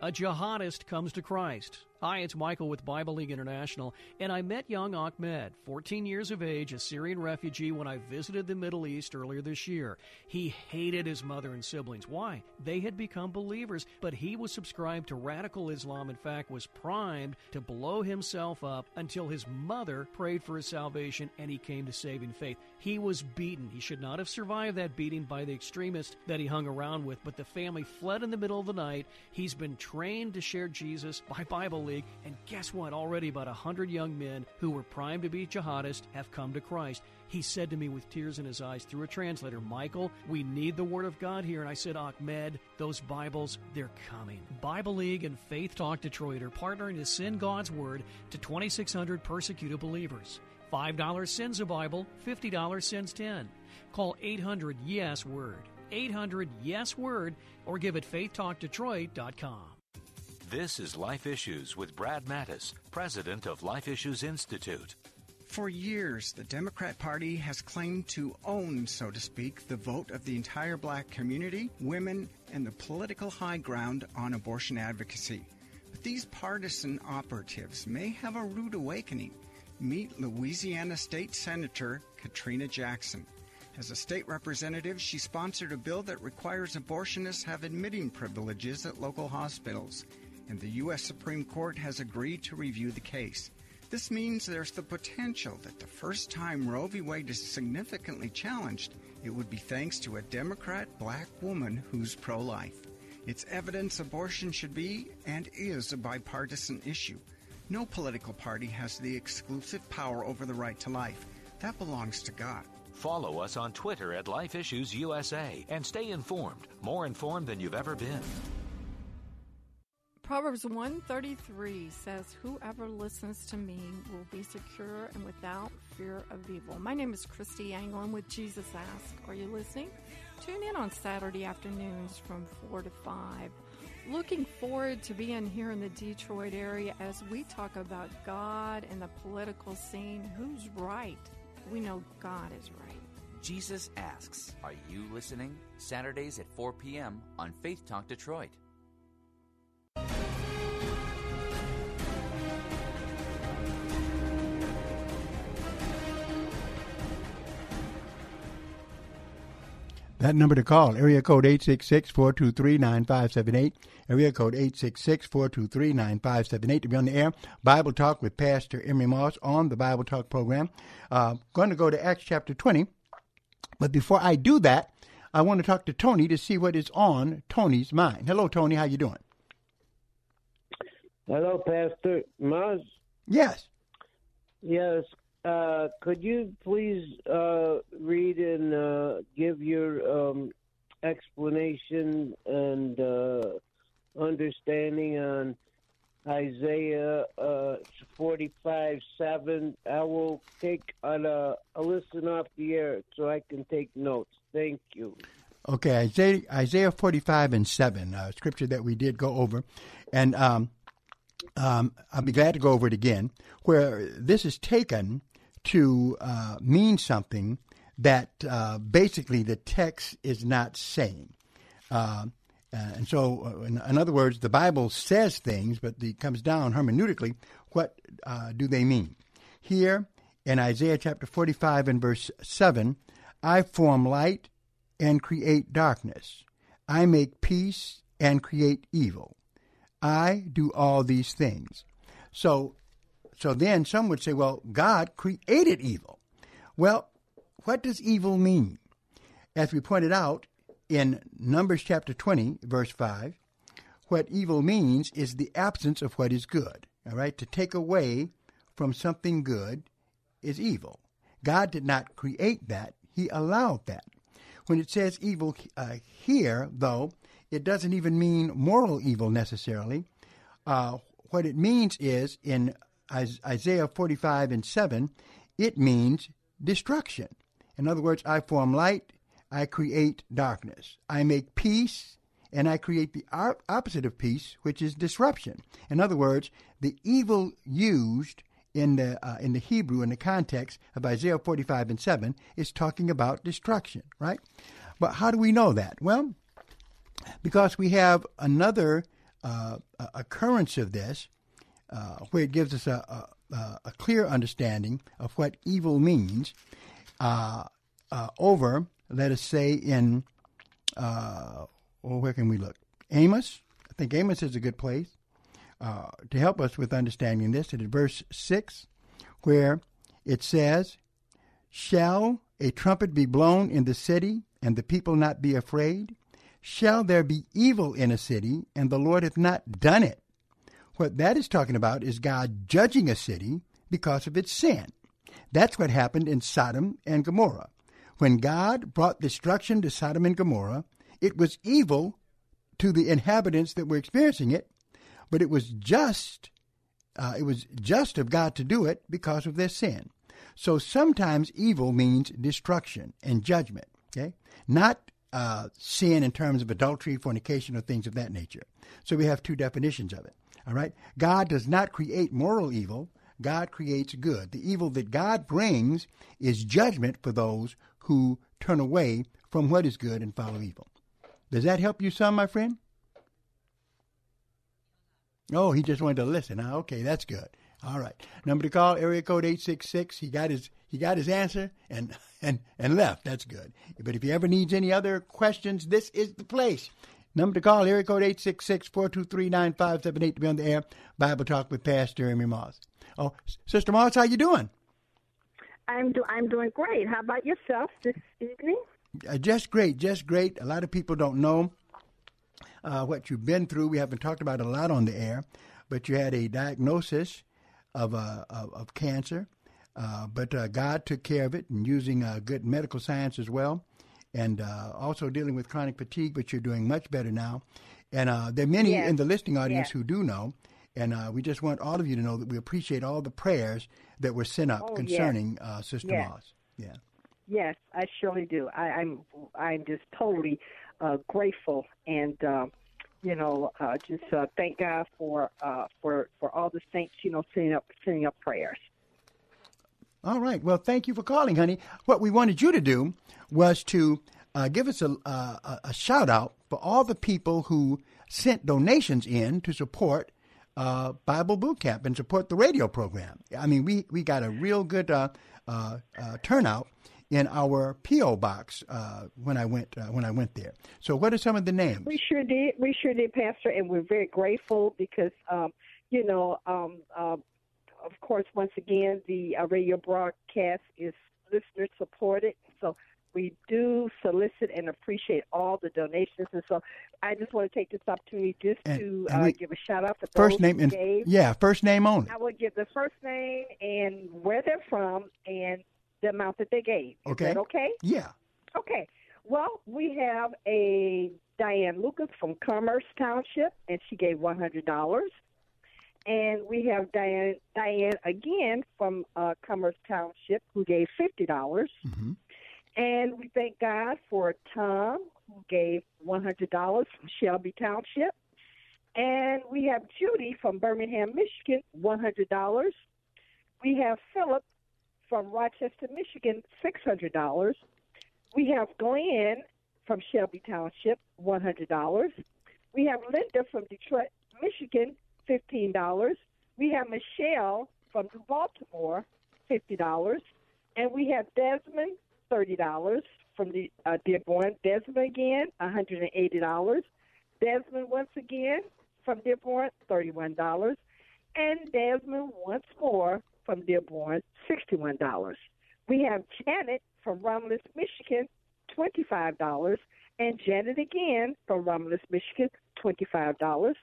A jihadist comes to Christ. Hi, it's Michael with Bible League International, and I met young Ahmed, 14 years of age, a Syrian refugee, when I visited the Middle East earlier this year. He hated his mother and siblings. Why? They had become believers, but he was subscribed to radical Islam, in fact, was primed to blow himself up until his mother prayed for his salvation and he came to saving faith. He was beaten. He should not have survived that beating by the extremists that he hung around with, but the family fled in the middle of the night. He's been trained to share Jesus by Bible League. And guess what? Already about a hundred young men who were primed to be jihadists have come to Christ. He said to me with tears in his eyes through a translator, Michael, we need the Word of God here. And I said, Ahmed, those Bibles, they're coming. Bible League and Faith Talk Detroit are partnering to send God's Word to 2,600 persecuted believers. $5 sends a Bible, $50 sends 10. Call 800 Yes Word, 800 Yes Word, or give it faithtalkdetroit.com. This is Life Issues with Brad Mattes, president of Life Issues Institute. For years, the Democrat Party has claimed to own, so to speak, the vote of the entire black community, women, and the political high ground on abortion advocacy. But these partisan operatives may have a rude awakening. Meet Louisiana State Senator Katrina Jackson. As a state representative, she sponsored a bill that requires abortionists have admitting privileges at local hospitals and the U.S. Supreme Court has agreed to review the case. This means there's the potential that the first time Roe v. Wade is significantly challenged, it would be thanks to a Democrat black woman who's pro life. It's evidence abortion should be and is a bipartisan issue. No political party has the exclusive power over the right to life. That belongs to God. Follow us on Twitter at Life Issues USA and stay informed, more informed than you've ever been. Proverbs 133 says, Whoever listens to me will be secure and without fear of evil. My name is Christy Anglin with Jesus Ask. Are you listening? Tune in on Saturday afternoons from 4 to 5. Looking forward to being here in the Detroit area as we talk about God and the political scene. Who's right? We know God is right. Jesus Asks. Are you listening? Saturdays at 4 p.m. on Faith Talk Detroit. That number to call, area code 866-423-9578, area code 866-423-9578 to be on the air. Bible Talk with Pastor Emery Moss on the Bible Talk program. Uh, going to go to Acts chapter 20, but before I do that, I want to talk to Tony to see what is on Tony's mind. Hello, Tony. How you doing? Hello, Pastor Moss. Yes. Yes. Uh, could you please uh, read and uh, give your um, explanation and uh, understanding on Isaiah uh, 45 7? I will take on a, a listen off the air so I can take notes. Thank you. Okay, Isaiah, Isaiah 45 and 7, a scripture that we did go over. And um, um, I'll be glad to go over it again, where this is taken to uh, mean something that uh, basically the text is not saying. Uh, and so, uh, in, in, other words, the Bible says things, but it comes down hermeneutically. What uh, do they mean? Here in Isaiah chapter 45 and verse 7, I form light and create darkness. I make peace and create evil. I do all these things. So, so then some would say, well, God created evil. Well, what does evil mean? As we pointed out in Numbers chapter 20, verse 5, what evil means is the absence of what is good. All right? To take away from something good is evil. God did not create that, He allowed that. When it says evil uh, here, though, it doesn't even mean moral evil necessarily. Uh, what it means is in Isaiah 45 and 7, it means destruction. In other words, I form light, I create darkness. I make peace, and I create the opposite of peace, which is disruption. In other words, the evil used in the uh, in the Hebrew in the context of Isaiah 45 and 7 is talking about destruction, right? But how do we know that? Well, because we have another uh, occurrence of this uh, where it gives us a, a, a, clear understanding of what evil means uh, uh over, let us say, in, uh, well, where can we look? Amos. I think Amos is a good place uh, to help us with understanding this. It is verse 6, where it says, Shall a trumpet be blown in the city, and the people not be afraid? Shall there be evil in a city, and the Lord hath not done it? What that is talking about is God judging a city because of its sin. That's what happened in Sodom and Gomorrah. When God brought destruction to Sodom and Gomorrah, it was evil to the inhabitants that were experiencing it, but it was just uh, it was just of God to do it because of their sin. So sometimes evil means destruction and judgment. Okay, not uh, sin in terms of adultery, fornication, or things of that nature. So we have two definitions of it. All right, God does not create moral evil. God creates good. The evil that God brings is judgment for those who turn away from what is good and follow evil. Does that help you some, my friend? Oh, he just wanted to listen. Ah, okay, that's good. All right. Number to call, area code 866. He got his he got his answer and and and left. That's good. But if he ever needs any other questions, this is the place. Number to call, area code 866-423-9578 to be on the air. Bible Talk with Pastor Emery Moss. Oh, Sister Moss, how you doing? I'm do I'm doing great. How about yourself this evening? Uh, just great, just great. A lot of people don't know uh, what you've been through. We haven't talked about it a lot on the air, but you had a diagnosis of uh, of, of, cancer, uh, but uh, God took care of it and using uh, good medical science as well, and uh, also dealing with chronic fatigue. But you're doing much better now, and there are many yes. in the listening audience yes. who do know. And we just want all of you to know that we appreciate all the prayers that were sent up oh, concerning yes. Sister Moss. Yeah. Yes, I surely do. I, I'm I'm just totally grateful and you know, uh, just uh, thank God for uh, for for all the saints, you know, sending up sending up prayers. All right. Well, thank you for calling, honey. What we wanted you to do was to uh, give us a, a, a, shout out for all the people who sent donations in to support uh, Bible Boot Camp and support the radio program. I mean, we, we got a real good uh, turnout in our PO box uh, when I went uh, when I went there. So, what are some of the names? We sure did. We sure did, Pastor, and we're very grateful because um, you know, um, uh, of course, once again, the uh, radio broadcast is listener supported. So, we do solicit and appreciate all the donations, and so I just want to take this opportunity just And- to and uh, we- give a shout out to First name and gave. yeah, first name only. I would give the first name and where they're from and the amount that they gave. Is Okay. that okay? Yeah. Okay. Well, we have a Diane Lucas from Commerce Township, and she gave one hundred dollars. And we have Diane Diane again from uh, Commerce Township, who gave fifty dollars. And we thank God for Tom, who gave one hundred dollars from Shelby Township. And we have Judy from Birmingham, Michigan, one hundred dollars. We have Philip from Rochester, Michigan, six hundred dollars. We have Glenn from Shelby Township, one hundred dollars. We have Linda from Detroit, Michigan, fifteen dollars. We have Michelle from New Baltimore, fifty dollars, and we have Desmond, thirty dollars from the uh, Dearborn. Desmond again, one hundred and eighty dollars. Desmond once again from Dearborn, thirty-one dollars, and Desmond once more from Dearborn, sixty-one dollars. We have Janet from Romulus, Michigan, twenty-five dollars, and Janet again from Romulus, Michigan, twenty-five dollars.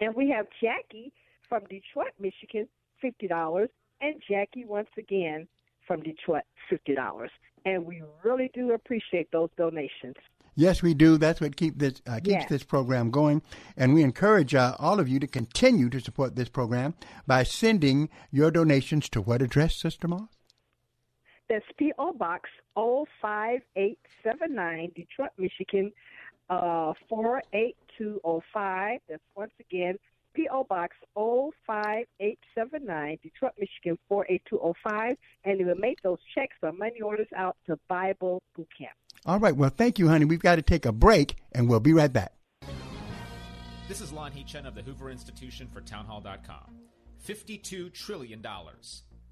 And we have Jackie from Detroit, Michigan, fifty dollars, and Jackie once again from Detroit, fifty dollars. And we really do appreciate those donations. Yes, we do. That's what keep this uh, keeps Yes. this program going, and we encourage uh, all of you to continue to support this program by sending your donations to what address, Sister Moss? That's P.O. Box 05879, Detroit, Michigan, uh, 48205. That's once again P.O. Box 05879, Detroit, Michigan, 48205. And you will make those checks or money orders out to Bible Boot Camp. All right. Well, thank you, honey. We've got to take a break, and we'll be right back. This is Lanhee Chen of the Hoover Institution for Townhall.com. $52 trillion.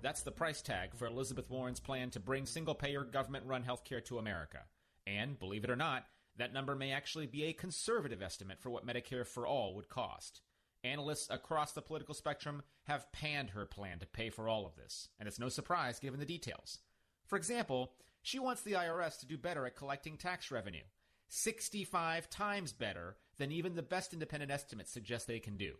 That's the price tag for Elizabeth Warren's plan to bring single payer government run health care to America. And, believe it or not, that number may actually be a conservative estimate for what Medicare for all would cost. Analysts across the political spectrum have panned her plan to pay for all of this, and it's no surprise given the details. For example, she wants the IRS to do better at collecting tax revenue, 65 times better than even the best independent estimates suggest they can do.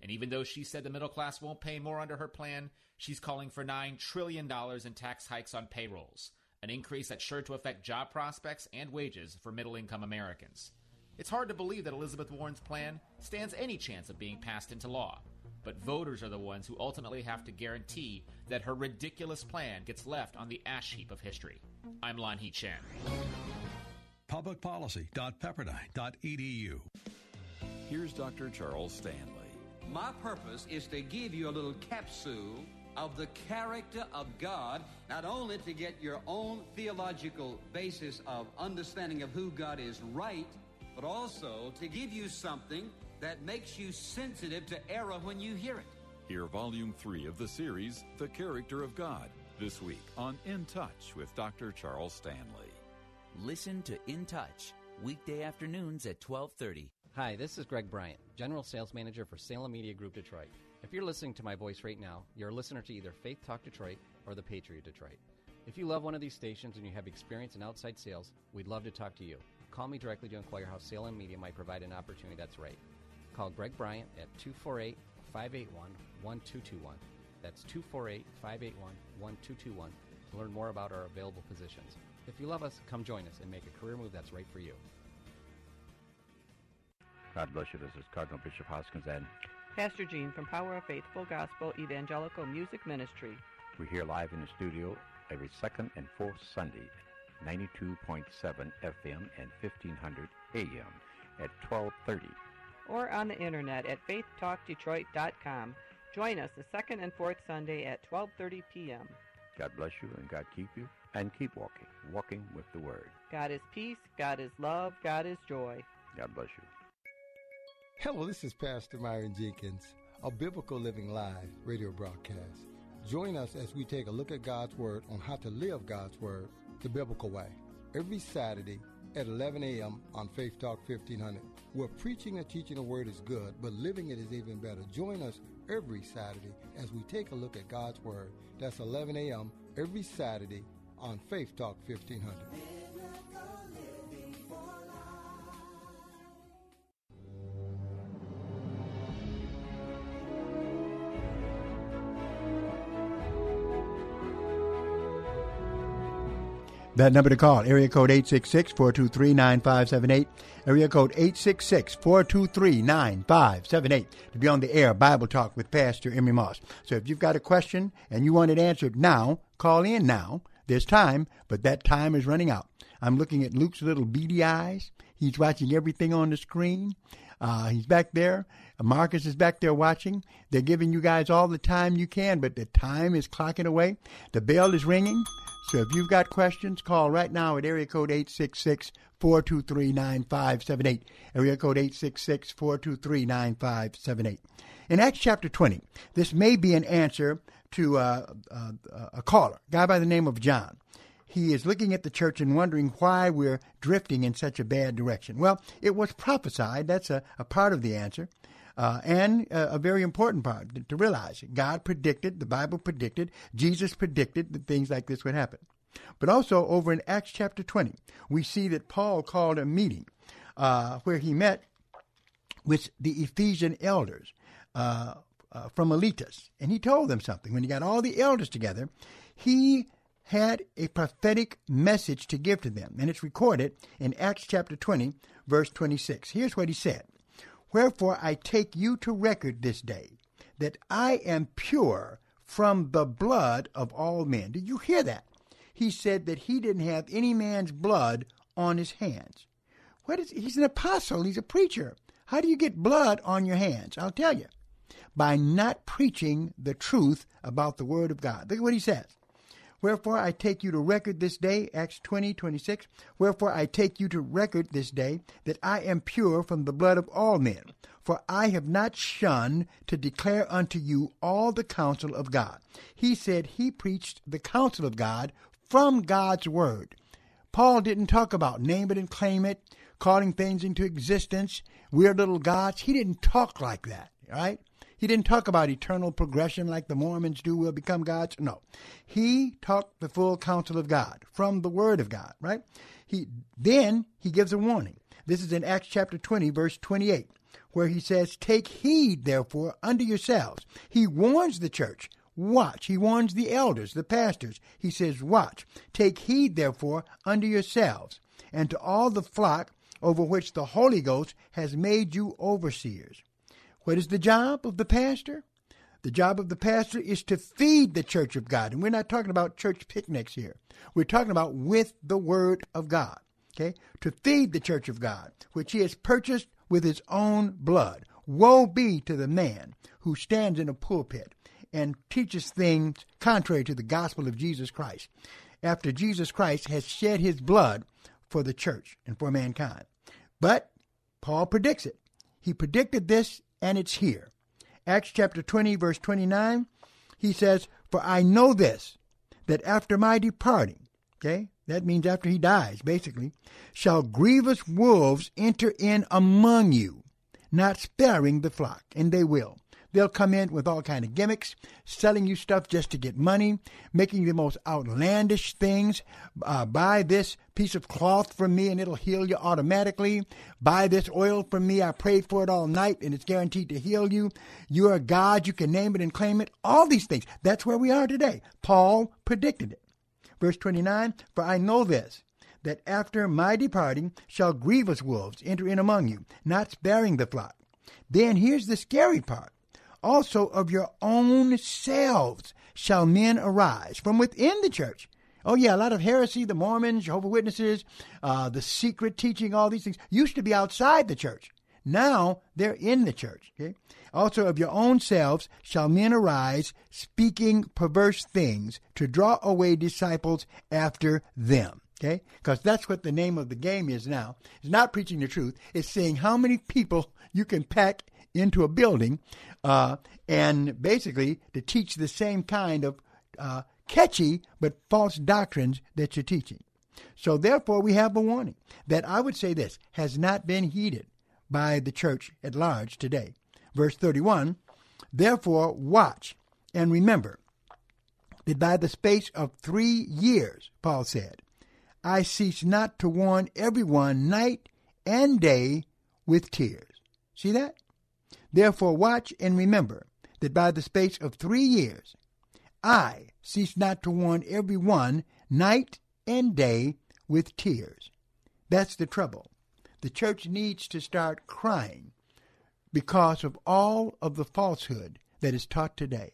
And even though she said the middle class won't pay more under her plan, she's calling for $9 trillion in tax hikes on payrolls, an increase that's sure to affect job prospects and wages for middle income Americans. It's hard to believe that Elizabeth Warren's plan stands any chance of being passed into law, but voters are the ones who ultimately have to guarantee that her ridiculous plan gets left on the ash heap of history. I'm Lanhee Chen. Publicpolicy.pepperdine.edu. Here's Dr. Charles Stanley. My purpose is to give you a little capsule of the character of God, not only to get your own theological basis of understanding of who God is right, but also to give you something that makes you sensitive to error when you hear it. Hear Volume 3 of the series, The Character of God, this week on In Touch with Dr. Charles Stanley. Listen to In Touch, weekday afternoons at 1230. Hi, this is Greg Bryant, General Sales Manager for Salem Media Group Detroit. If you're listening to my voice right now, you're a listener to either Faith Talk Detroit or the Patriot Detroit. If you love one of these stations and you have experience in outside sales, we'd love to talk to you. Call me directly to inquire how Salem Media might provide an opportunity that's right. Call Greg Bryant at 248 581 1221. That's 248 581 1221 to learn more about our available positions. If you love us, come join us and make a career move that's right for you. God bless you. This is Cardinal Bishop Hoskins, and Pastor Gene from Power of Faith Full Gospel Evangelical Music Ministry. we're here live in the studio every second and fourth Sunday, 92.7 FM and 1500 AM at 12:30. Or on the internet at faithtalkdetroit.com. Join us the second and fourth Sunday at 12:30 p.m. God bless you, and God keep you, and keep walking, walking with the Word. God is peace, God is love, God is joy. God bless you. Hello, this is Pastor Myron Jenkins, a Biblical Living Live radio broadcast. Join us as we take a look at God's Word on how to live God's Word the biblical way. Every Saturday at 11 a.m. on Faith Talk 1500. Where preaching and teaching the Word is good, but living it is even better. Join us every Saturday as we take a look at God's Word. That's 11 a.m. every Saturday on Faith Talk 1500. That number to call, area code 866-423-9578, area code 866-423-9578 to be on the air Bible Talk with Pastor Emery Moss. So if you've got a question and you want it answered now, call in now. There's time, but that time is running out. I'm looking at Luke's little beady eyes. He's watching everything on the screen. Uh, he's back there. Marcus is back there watching. They're giving you guys all the time you can, but the time is clocking away. The bell is ringing. So if you've got questions, call right now at area code 866 423 9578. Area code 866 423 9578. In Acts chapter 20, this may be an answer to uh, uh, a caller, a guy by the name of John. He is looking at the church and wondering why we're drifting in such a bad direction. Well, it was prophesied. That's a, a part of the answer. Uh, and uh, a very important part to realize God predicted, the Bible predicted, Jesus predicted that things like this would happen. But also over in Acts chapter 20, we see that Paul called a meeting uh, where he met with the Ephesian elders uh, uh, from Miletus. And he told them something. When he got all the elders together, he had a prophetic message to give to them. And it's recorded in Acts chapter 20, verse 26. Here's what he said Wherefore I take you to record this day that I am pure from the blood of all men. Did you hear that? He said that he didn't have any man's blood on his hands. What is he's an apostle, he's a preacher. How do you get blood on your hands? I'll tell you. By not preaching the truth about the word of God. Look at what he says. Wherefore I take you to record this day, Acts 20, 26. Wherefore I take you to record this day that I am pure from the blood of all men. For I have not shunned to declare unto you all the counsel of God. He said he preached the counsel of God from God's word. Paul didn't talk about name it and claim it, calling things into existence, weird little gods. He didn't talk like that, right? He didn't talk about eternal progression like the Mormons do, will become gods. No. He talked the full counsel of God from the Word of God, right? He then he gives a warning. This is in Acts chapter 20, verse 28, where he says, Take heed, therefore, unto yourselves. He warns the church. Watch. He warns the elders, the pastors. He says, Watch. Take heed, therefore, unto yourselves, and to all the flock over which the Holy Ghost has made you overseers. What is the job of the pastor? The job of the pastor is to feed the church of God. And we're not talking about church picnics here. We're talking about with the word of God. Okay? To feed the church of God, which he has purchased with his own blood. Woe be to the man who stands in a pulpit and teaches things contrary to the gospel of Jesus Christ after Jesus Christ has shed his blood for the church and for mankind. But Paul predicts it. He predicted this and it's here. Acts chapter 20, verse 29, he says, For I know this, that after my departing, okay, that means after he dies, basically, shall grievous wolves enter in among you, not sparing the flock, and they will. They'll come in with all kind of gimmicks, selling you stuff just to get money, making the most outlandish things. Uh, buy this piece of cloth from me and it'll heal you automatically. Buy this oil from me. I prayed for it all night and it's guaranteed to heal you. You're a God. You can name it and claim it. All these things. That's where we are today. Paul predicted it. Verse 29 For I know this that after my departing shall grievous wolves enter in among you, not sparing the flock. Then here's the scary part also of your own selves shall men arise from within the church. Oh, yeah, a lot of heresy, the Mormons, Jehovah Witnesses, uh, the secret teaching, all these things used to be outside the church. Now they're in the church. Okay? Also, of your own selves shall men arise, speaking perverse things to draw away disciples after them. Okay? Because that's what the name of the game is now. It's not preaching the truth, it's seeing how many people you can pack into a building uh, and basically to teach the same kind of uh, catchy but false doctrines that you're teaching. So, therefore, we have a warning that I would say this has not been heeded by the church at large today. Verse 31 Therefore, watch and remember, that by the space of three years, Paul said, I cease not to warn everyone night and day with tears. See that? Therefore, watch and remember that by the space of three years, I cease not to warn every one night and day with tears. That's the trouble. The church needs to start crying because of all of the falsehood that is taught today.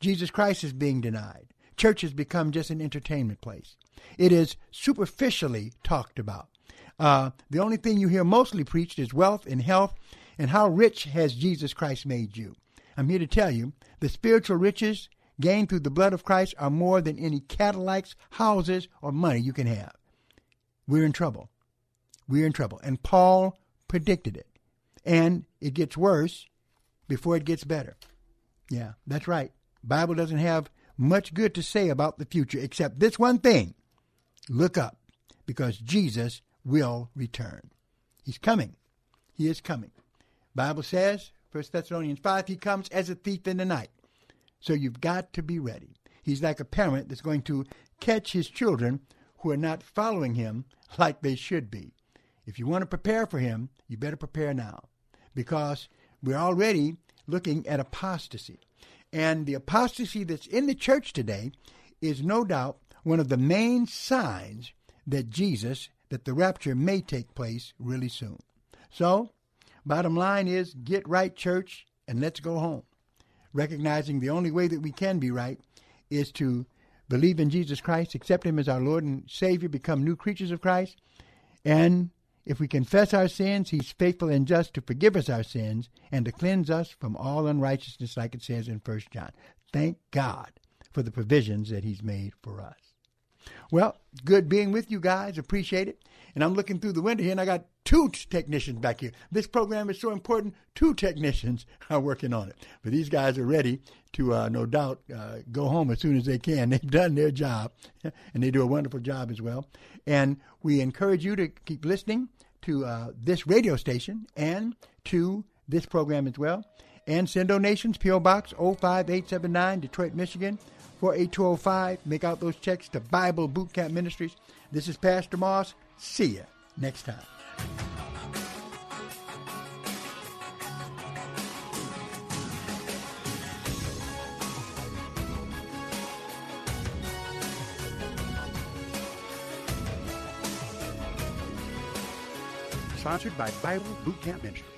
Jesus Christ is being denied. Church has become just an entertainment place. It is superficially talked about. Uh, the only thing you hear mostly preached is wealth and health and how rich has Jesus Christ made you. I'm here to tell you the spiritual riches gained through the blood of Christ are more than any Cadillacs, houses, or money you can have. We're in trouble. We're in trouble. And Paul predicted it. And it gets worse before it gets better. Yeah, that's right. Bible doesn't have much good to say about the future except this one thing. Look up because Jesus will return. He's coming. He is coming. Bible says, 1 Thessalonians 5, he comes as a thief in the night. So you've got to be ready. He's like a parent that's going to catch his children who are not following him like they should be. If you want to prepare for him, you better prepare now because we're already looking at apostasy. And the apostasy that's in the church today is no doubt one of the main signs that Jesus, that the rapture may take place really soon. So, bottom line is get right, church, and let's go home. Recognizing the only way that we can be right is to believe in Jesus Christ, accept Him as our Lord and Savior, become new creatures of Christ, and if we confess our sins, He's faithful and just to forgive us our sins and to cleanse us from all unrighteousness, like it says in 1 John. Thank God for the provisions that He's made for us. Well, good being with you guys. Appreciate it. And I'm looking through the window here and I got two technicians back here. This program is so important. Two technicians are working on it. But these guys are ready to, uh, no doubt, uh, go home as soon as they can. They've done their job and they do a wonderful job as well. And we encourage you to keep listening to uh, this radio station and to this program as well. And send donations, P.O. Box 05879, Detroit, Michigan 48205. Make out those checks to Bible Boot Camp Ministries. This is Pastor Moss. See you next time. Sponsored by Bible Boot Camp Ministries.